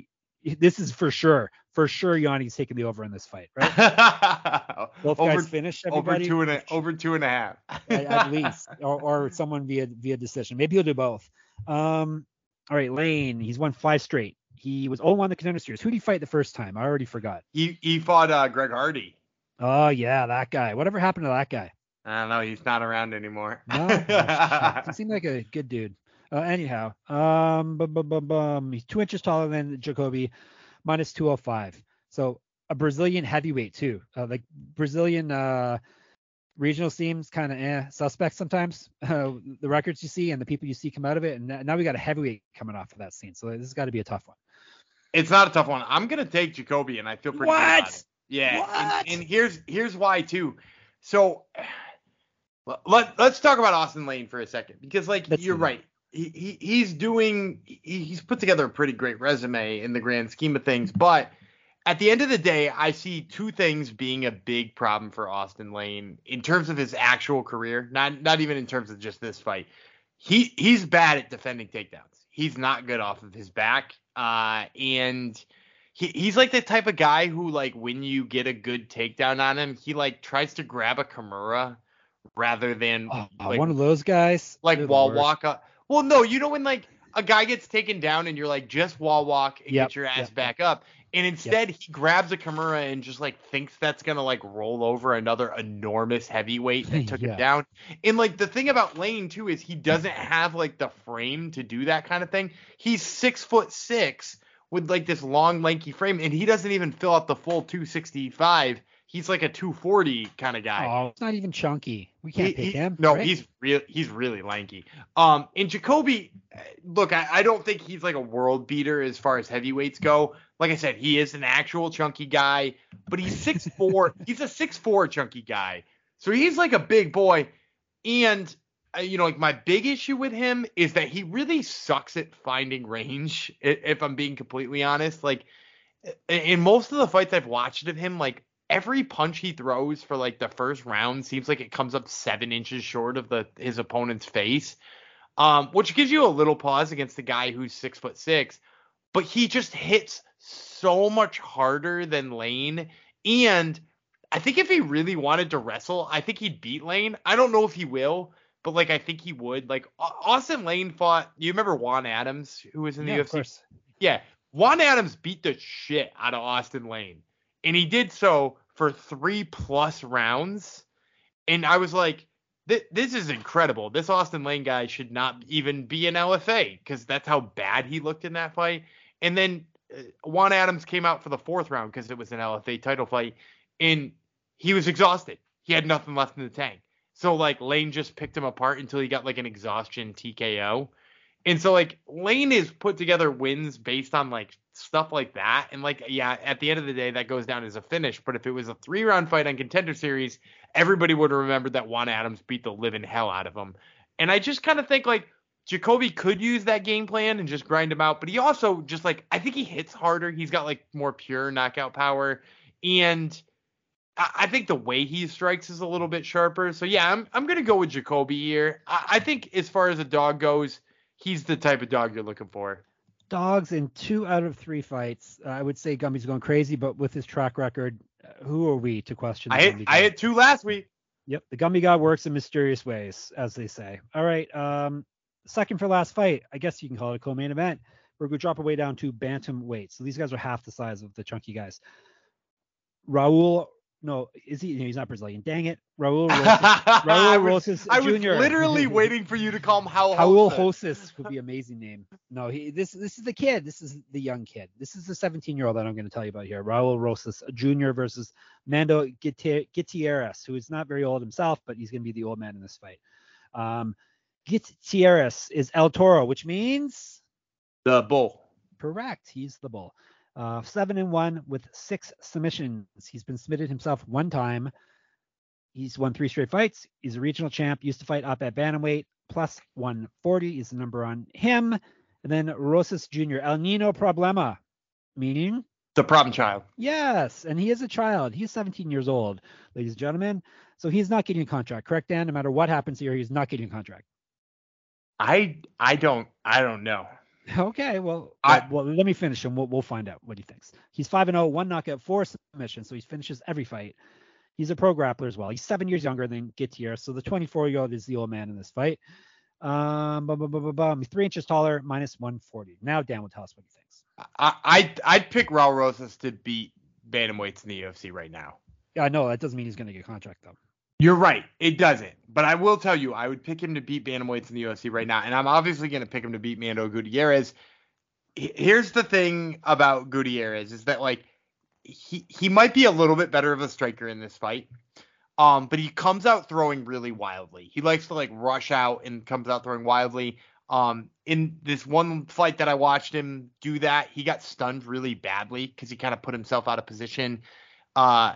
Speaker 1: this is for sure, for sure. Yanni's taking the over in this fight, right? Both over, guys finish.
Speaker 2: Everybody? Over two and a, over two and a half,
Speaker 1: at, least, or, or someone via via decision. Maybe he'll do both. Um, all right, Lane. He's won five straight. He was 0-1 the contender series. Who did he fight the first time? I already forgot.
Speaker 2: He he fought uh, Greg Hardy.
Speaker 1: Oh yeah, that guy. Whatever happened to that guy?
Speaker 2: I don't know. He's not around anymore.
Speaker 1: No, he seemed like a good dude. Uh, anyhow, um, bum, bum, bum, he's two inches taller than Jacoby, minus 205. So a Brazilian heavyweight too. Uh, like Brazilian uh, regional seems kind of eh, suspect sometimes. Uh, the records you see and the people you see come out of it, and now we got a heavyweight coming off of that scene. So this has got to be a tough one.
Speaker 2: It's not a tough one. I'm gonna take Jacoby, and I feel pretty
Speaker 1: what?
Speaker 2: good about it. Yeah, and, and, here's here's why too. So let let's talk about Austen Lane for a second because like let's you're right he, he's doing he's put together a pretty great resume in the grand scheme of things but at the end of the day i see two things being a big problem for austen lane in terms of his actual career not not even in terms of just this fight. He he's bad at defending takedowns. He's not good off of his back uh and he, he's like the type of guy who like when you get a good takedown on him he like tries to grab a kimura rather than
Speaker 1: oh, like, one of those guys?
Speaker 2: like wall walk up well, no, you know when like a guy gets taken down and you're like just wall walk and yep, get your ass yep. back up, And instead, yep. he grabs a Kimura and just like thinks that's gonna like roll over another enormous heavyweight that took yeah. him down. And like the thing about Lane too is he doesn't have like the frame to do that kind of thing. He's six foot six with like this long lanky frame, and he doesn't even fill out the full 265 he's like a 240 kind of guy.
Speaker 1: Oh, it's not even chunky. We can't he, pick
Speaker 2: he,
Speaker 1: him.
Speaker 2: No, right? he's real. He's really lanky. Um, and Jacoby, look, I, I don't think he's like a world beater as far as heavyweights go. Like I said, he is an actual chunky guy, but he's six four. he's a six four chunky guy, so he's like a big boy. And uh, you know, like my big issue with him is that he really sucks at finding range. If I'm being completely honest, like in most of the fights I've watched of him, like every punch he throws for like the first round seems like it comes up seven inches short of the his opponent's face, um, which gives you a little pause against the guy who's six foot six. But he just hits so much harder than Lane, and I think if he really wanted to wrestle, I think he'd beat Lane. I don't know if he will, but like I think he would. Like Austen Lane fought. You remember Juan Adams, who was in the
Speaker 1: yeah,
Speaker 2: UFC? Yeah, Juan Adams beat the shit out of Austen Lane and he did so for three plus rounds. And I was like, this is incredible. This Austen Lane guy should not even be an LFA because that's how bad he looked in that fight. And then uh, Juan Adams came out for the fourth round because it was an LFA title fight, and he was exhausted. He had nothing left in the tank. So like Lane just picked him apart until he got like an exhaustion TKO. And so like Lane is put together wins based on like stuff like that. And like, yeah, at the end of the day, that goes down as a finish. But if it was a three round fight on contender series, everybody would have remembered that Juan Adams beat the living hell out of him. And I just kind of think like Jacoby could use that game plan and just grind him out. But he also just like I think he hits harder. He's got like more pure knockout power. And I think the way he strikes is a little bit sharper. So yeah, I'm I'm gonna go with Jacoby here. I, I think as far as a dog goes, he's the type of dog you're looking for
Speaker 1: dogs in two out of three fights. Uh, I would say Gumby's going crazy, but with his track record, uh, who are we to question?
Speaker 2: I hit, I hit two last week.
Speaker 1: Yep, the Gumby God works in mysterious ways, as they say. All right, um, second for last fight. I guess you can call it a co-main event. We're going to drop away down to bantam weight. So these guys are half the size of the chunky guys. Raul no, is he? he's not Brazilian. Dang it, Raul Rosas. Raul Rosas
Speaker 2: I was literally waiting for you to call him Raul.
Speaker 1: Raul Rosas would be amazing name. No, he this this is the kid. This is the young kid. This is the 17 year old that I'm going to tell you about here. Raul Rosas Jr. versus Mando Gutierrez, who is not very old himself, but he's going to be the old man in this fight. Um, Gutierrez is El Toro, which means
Speaker 2: the bull.
Speaker 1: Correct. He's the bull. Uh, seven and one with six submissions. He's been submitted himself one time. He's won three straight fights. He's a regional champ. Used to fight up at bantamweight plus 140 is the number on him. And then Rosas Jr. El Nino Problema, meaning
Speaker 2: the problem child.
Speaker 1: Yes, and he is a child. He's 17 years old, ladies and gentlemen. So he's not getting a contract, correct, Dan? No matter what happens here, he's not getting a contract.
Speaker 2: I I don't I don't know.
Speaker 1: Okay, well, I, well, let me finish him. we'll, we'll find out what he thinks. He's 5 and 0, one knockout, four submissions, so he finishes every fight. He's a pro grappler as well. He's seven years younger than Gutierrez, so the 24 year old is the old man in this fight. Um, bum, bum, bum, bum, He's three inches taller, minus 140. Now Dan will tell us what he thinks.
Speaker 2: I, I I'd pick Raul Rosas to beat bantamweights in the UFC right now.
Speaker 1: Yeah, no, that doesn't mean he's going to get a contract though.
Speaker 2: You're right. It doesn't. But I will tell you, I would pick him to beat bantamweights in the UFC right now, and I'm obviously going to pick him to beat Mando Gutierrez. Here's the thing about Gutierrez is that like he he might be a little bit better of a striker in this fight. Um, but he comes out throwing really wildly. He likes to like rush out and comes out throwing wildly. Um, in this one fight that I watched him do that, he got stunned really badly because he kind of put himself out of position. Uh,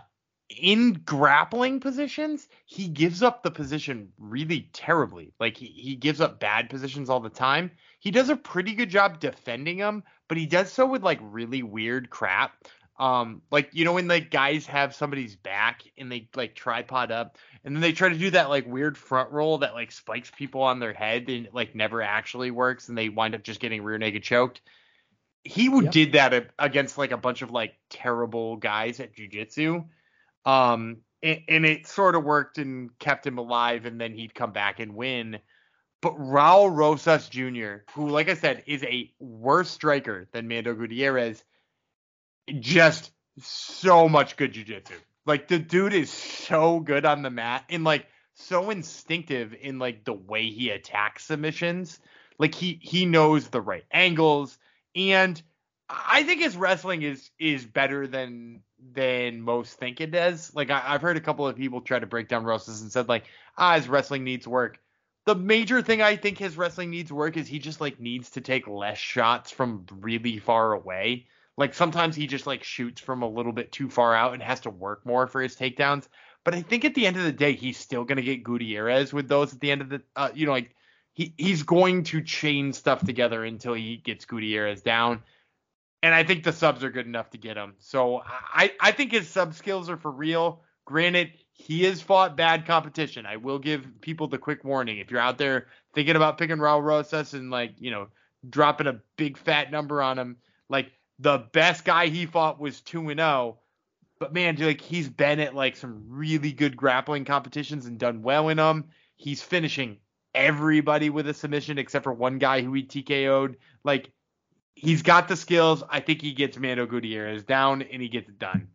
Speaker 2: in grappling positions, he gives up the position really terribly. Like he, he gives up bad positions all the time. He does a pretty good job defending them, but he does so with like really weird crap. Um, like you know when like guys have somebody's back and they like tripod up, and then they try to do that like weird front roll that like spikes people on their head and like never actually works, and they wind up just getting rear naked choked. He yep. did that against like a bunch of like terrible guys at jujitsu um, and, and it sort of worked and kept him alive, and then he'd come back and win. But Raul Rosas Jr., who, like I said, is a worse striker than Mando Gutierrez, just so much good jujitsu. Like the dude is so good on the mat and like so instinctive in like the way he attacks submissions. Like he he knows the right angles and I think his wrestling is is better than than most think it does. Like I, have heard a couple of people try to break down Rosas and said like ah his wrestling needs work. The major thing I think his wrestling needs work is he just like needs to take less shots from really far away. Like sometimes he just like shoots from a little bit too far out and has to work more for his takedowns. But I think at the end of the day, he's still gonna get Gutierrez with those at the end of the, uh, you know, like he he's going to chain stuff together until he gets Gutierrez down. And I think the subs are good enough to get him. So I I think his sub skills are for real. Granted, he has fought bad competition. I will give people the quick warning. If you're out there thinking about picking Raul Rosas and like, you know, dropping a big fat number on him, like the best guy he fought was 2 and 0. But man, like he's been at like some really good grappling competitions and done well in them. He's finishing everybody with a submission except for one guy who he TKO'd. Like he's got the skills. I think he gets Mando Gutierrez down and he gets it done.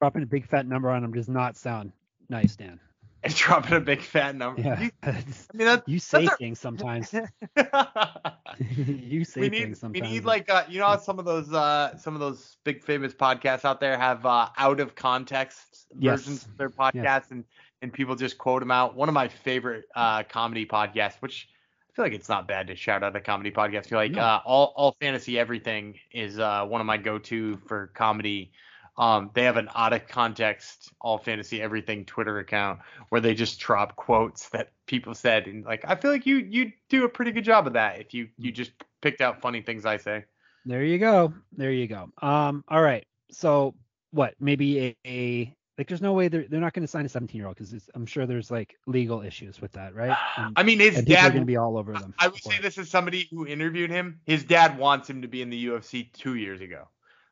Speaker 1: Dropping a big fat number on him does not sound nice, Dan.
Speaker 2: And dropping a big fat number.
Speaker 1: Yeah. You, I mean, that's, you say that's things sometimes. you say
Speaker 2: we need,
Speaker 1: things sometimes.
Speaker 2: We need like uh, you know how some of those uh, some of those big famous podcasts out there have uh, out of context
Speaker 1: yes.
Speaker 2: versions of their podcasts yes. and and people just quote them out. One of my favorite uh, comedy podcasts, which I feel like it's not bad to shout out a comedy podcast. Feel like no. uh, all all fantasy everything is uh, one of my go to for comedy um, they have an out of context all fantasy everything Twitter account where they just drop quotes that people said and like I feel like you you do a pretty good job of that if you you just picked out funny things I say.
Speaker 1: There you go. There you go. Um all right. So what? Maybe a, a like there's no way they're they're not going to sign a 17 year old because I'm sure there's like legal issues with that, right?
Speaker 2: And, I mean, his dad
Speaker 1: going to be all over them.
Speaker 2: I would say this is somebody who interviewed him. His dad wants him to be in the UFC two years ago.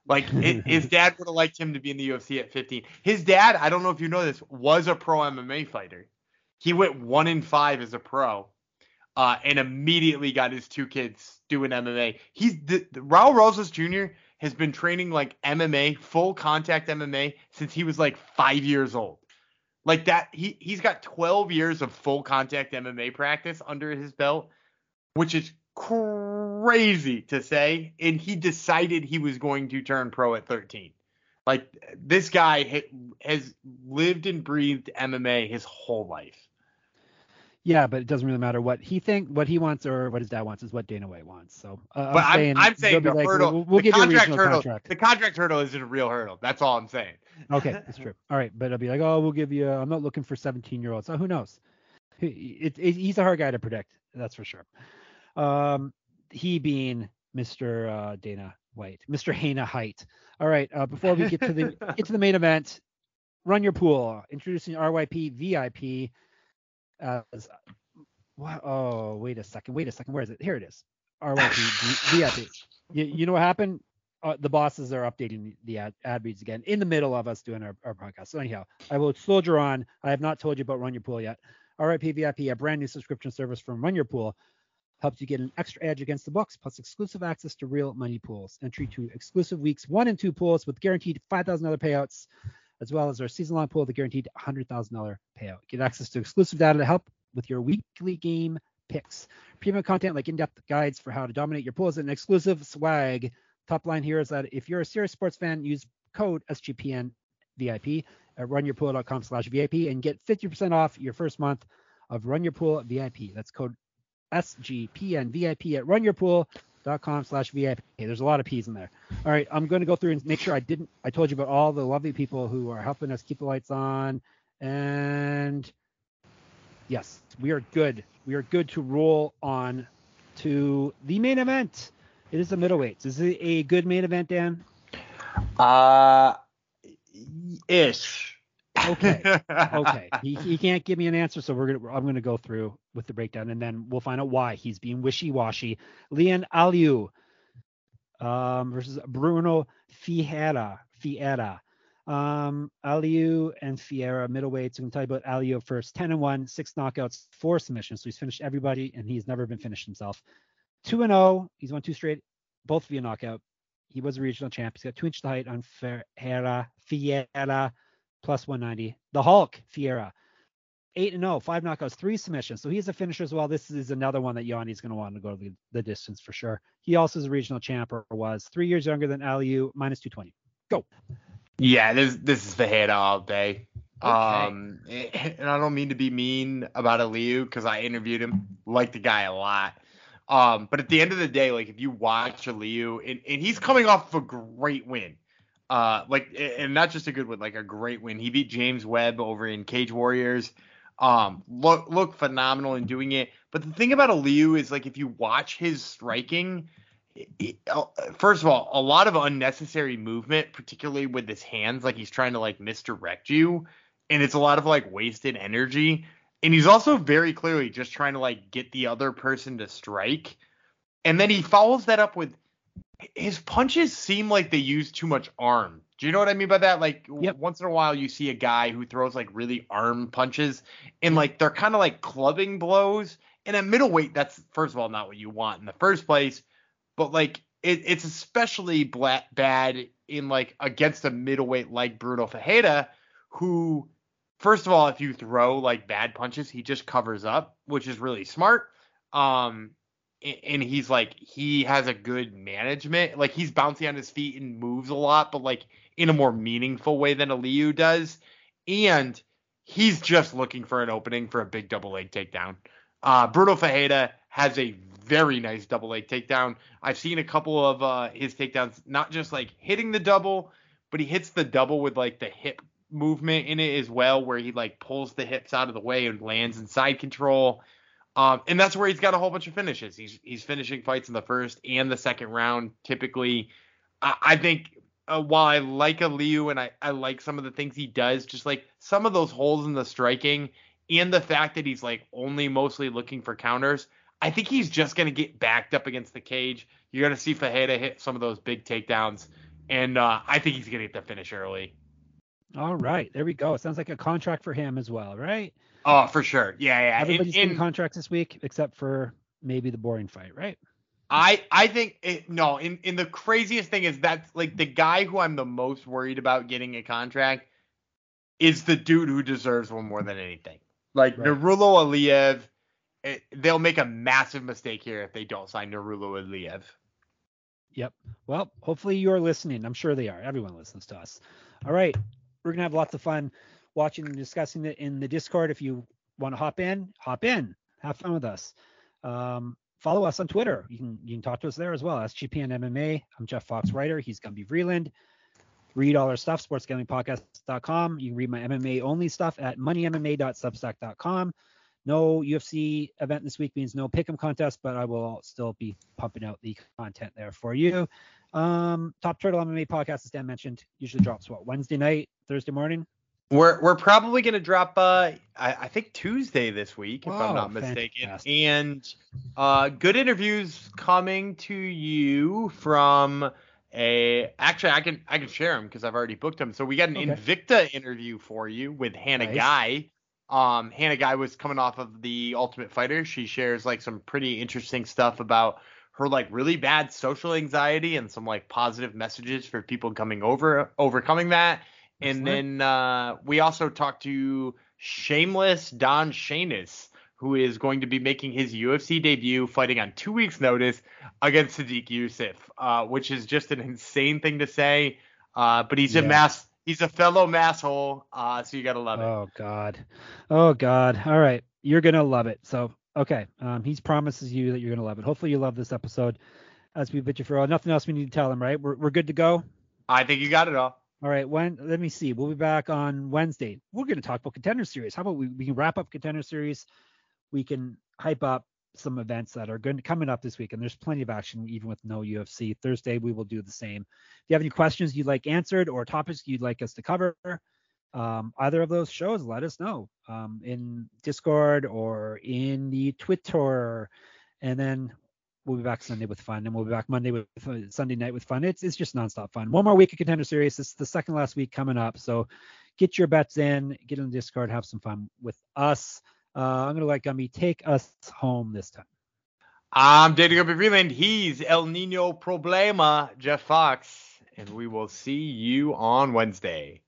Speaker 2: Like his dad would have liked him to be in the UFC at 15. His dad, I don't know if you know this, was a pro MMA fighter. He went one in five as a pro, uh, and immediately got his two kids doing MMA. He's the, the Raul Rosas Jr. has been training like MMA, full contact MMA, since he was like five years old. Like that, he he's got 12 years of full contact MMA practice under his belt, which is crazy to say, and he decided he was going to turn pro at 13. Like this guy ha- has lived and breathed MMA his whole life.
Speaker 1: Yeah, but it doesn't really matter what he think, what he wants, or what his dad wants is what Dana White wants. So,
Speaker 2: uh, but I'm saying, I'm, I'm saying the like, hurdle, we'll, we'll the contract hurdle, contract. the contract hurdle isn't a real hurdle. That's all I'm saying.
Speaker 1: Okay, that's true. All right, but I'll be like, oh, we'll give you. I'm not looking for 17 year olds. So who knows? It, it, he's a hard guy to predict. That's for sure. Um, he being Mr. Uh, Dana White, Mr. Hana Height. All right, uh, before we get to the get to the main event, run your pool. Introducing RYP VIP as what? Oh, wait a second. Wait a second. Where is it? Here it is. RYP VIP. You, you know what happened? Uh, the bosses are updating the ad, ad reads again in the middle of us doing our, our podcast. So anyhow, I will soldier on. I have not told you about Run Your Pool yet. RYP VIP, a brand new subscription service from Run Your Pool helps you get an extra edge against the books, plus exclusive access to real money pools, entry to exclusive weeks one and two pools with guaranteed $5,000 payouts, as well as our season-long pool with a guaranteed $100,000 payout. Get access to exclusive data to help with your weekly game picks. Premium content like in-depth guides for how to dominate your pools and exclusive swag. Top line here is that if you're a serious sports fan, use code SGPN VIP at runyourpool.com slash VIP and get 50% off your first month of Run Your Pool VIP. That's code SGPN VIP at runyourpool.com slash VIP. There's a lot of P's in there. All right, I'm going to go through and make sure I didn't, I told you about all the lovely people who are helping us keep the lights on. And yes, we are good. We are good to roll on to the main event. It is the middleweights. Is it a good main event, Dan?
Speaker 2: Uh, ish.
Speaker 1: Okay. okay. He, he can't give me an answer, so we're gonna I'm gonna go through with the breakdown, and then we'll find out why he's being wishy-washy. Leon Aliu um, versus Bruno Fiera. Fiera. Um, Aliu and Fiera middleweights. I'm gonna tell you about Aliu first. 10 and 1, six knockouts, four submissions. So he's finished everybody, and he's never been finished himself. 2 and 0. He's won two straight, both via knockout. He was a regional champ. He's got two inches height on Ferreira, Fiera, plus 190. The Hulk, Fiera. 8 and 0, five knockouts, three submissions. So he's a finisher as well. This is another one that Yanni's going to want to go the, the distance for sure. He also is a regional champ or was three years younger than Aliu, minus 220. Go.
Speaker 2: Yeah, this this is Ferreira all day.
Speaker 1: Okay.
Speaker 2: Um, and I don't mean to be mean about Aliu because I interviewed him, like the guy a lot. Um, but at the end of the day, like if you watch Aliu, and, and he's coming off of a great win, uh, like and not just a good win, like a great win. He beat James Webb over in Cage Warriors. Um, look look phenomenal in doing it. But the thing about Aliu is like if you watch his striking, uh, first of all, a lot of unnecessary movement, particularly with his hands, like he's trying to like misdirect you, and it's a lot of like wasted energy. And he's also very clearly just trying to like get the other person to strike. And then he follows that up with his punches seem like they use too much arm. Do you know what I mean by that? Like
Speaker 1: Yep.
Speaker 2: once in a while you see a guy who throws like really arm punches and like they're kind of like clubbing blows. And at middleweight, that's first of all not what you want in the first place. But like it, it's especially bla- bad in like against a middleweight like Bruno Ferreira, who first of all, if you throw like bad punches, he just covers up, which is really smart. Um, and he's like he has a good management. Like he's bouncy on his feet and moves a lot, but like in a more meaningful way than Aliu does. And he's just looking for an opening for a big double leg takedown. Uh, Bruno Ferreira has a very nice double leg takedown. I've seen a couple of uh, his takedowns, not just like hitting the double, but he hits the double with like the hip movement in it as well, where he like pulls the hips out of the way and lands in side control. Um, and that's where he's got a whole bunch of finishes. He's he's finishing fights in the first and the second round typically. I, I think uh, while I like Aliu and I, I like some of the things he does, just like some of those holes in the striking and the fact that he's like only mostly looking for counters, I think he's just gonna get backed up against the cage. You're gonna see Ferreira hit some of those big takedowns, and uh, I think he's gonna get the finish early.
Speaker 1: All right, there we go. Sounds like a contract for him as well, right?
Speaker 2: Oh, for sure. Yeah, yeah.
Speaker 1: Everybody's getting
Speaker 2: and-
Speaker 1: contracts this week except for maybe the boring fight, right?
Speaker 2: I I think it, no. In in the craziest thing is that's like the guy who I'm the most worried about getting a contract is the dude who deserves one more than anything. Like
Speaker 1: Right.
Speaker 2: Nurullo Aliev, it, they'll make a massive mistake here if they don't sign Nurullo Aliev.
Speaker 1: Yep. Well, hopefully you're listening. I'm sure they are. Everyone listens to us. All right. We're gonna have lots of fun watching and discussing it in the Discord. If you want to hop in, hop in. Have fun with us. Um, follow us on Twitter. You can you can talk to us there as well. SGPN MMA. I'm Jeff Fox Writer. He's Gumby Vreeland. Read all our stuff, sportsgamblingpodcast.com. You can read my MMA only stuff at moneymma.substack.com. No UFC event this week means no pick'em contest, but I will still be pumping out the content there for you. Um, Top Turtle MMA podcast, as Dan mentioned, usually drops what Wednesday night, Thursday morning.
Speaker 2: We're we're probably gonna drop uh I, I think Tuesday this week if
Speaker 1: Wow,
Speaker 2: I'm not mistaken.
Speaker 1: fantastic.
Speaker 2: And uh good interviews coming to you from a actually I can I can share them because I've already booked them. So we got an
Speaker 1: Okay.
Speaker 2: Invicta interview for you with Hannah
Speaker 1: Nice.
Speaker 2: Guy. Um Hannah Guy was coming off of the Ultimate Fighter. She shares like some pretty interesting stuff about her like really bad social anxiety and some like positive messages for people coming over overcoming that. And
Speaker 1: Excellent.
Speaker 2: then uh, we also talked to Shameless Don Shainis, who is going to be making his UFC debut, fighting on two weeks' notice against Sodiq Yusuff, uh, which is just an insane thing to say. Uh, but he's a mass, he's a fellow masshole, uh, so you gotta love it.
Speaker 1: Oh God. Oh God. All right. You're gonna love it. So okay. Um, he promises you that you're gonna love it. Hopefully you love this episode. As we bid you farewell. Nothing else we need to tell him, right? We're we're good to go.
Speaker 2: I think you got it all.
Speaker 1: All right. When let me see. We'll be back on Wednesday. We're gonna talk about contender series. How about we, we can wrap up contender series? We can hype up some events that are going to coming up this week, and there's plenty of action even with no UFC. Thursday we will do the same. If you have any questions you'd like answered or topics you'd like us to cover, um, either of those shows, let us know um, in Discord or in the Twitter, and then we'll be back Sunday with fun, and we'll be back Monday with uh, Sunday night with fun. It's it's just nonstop fun. One more week of contender series. It's the second last week coming up, so get your bets in, get in the Discord, have some fun with us. Uh, I'm gonna let Gumby take us home this time.
Speaker 2: I'm dating up in Vreeland. He's El Nino Problema, Jeff Fox, and we will see you on Wednesday.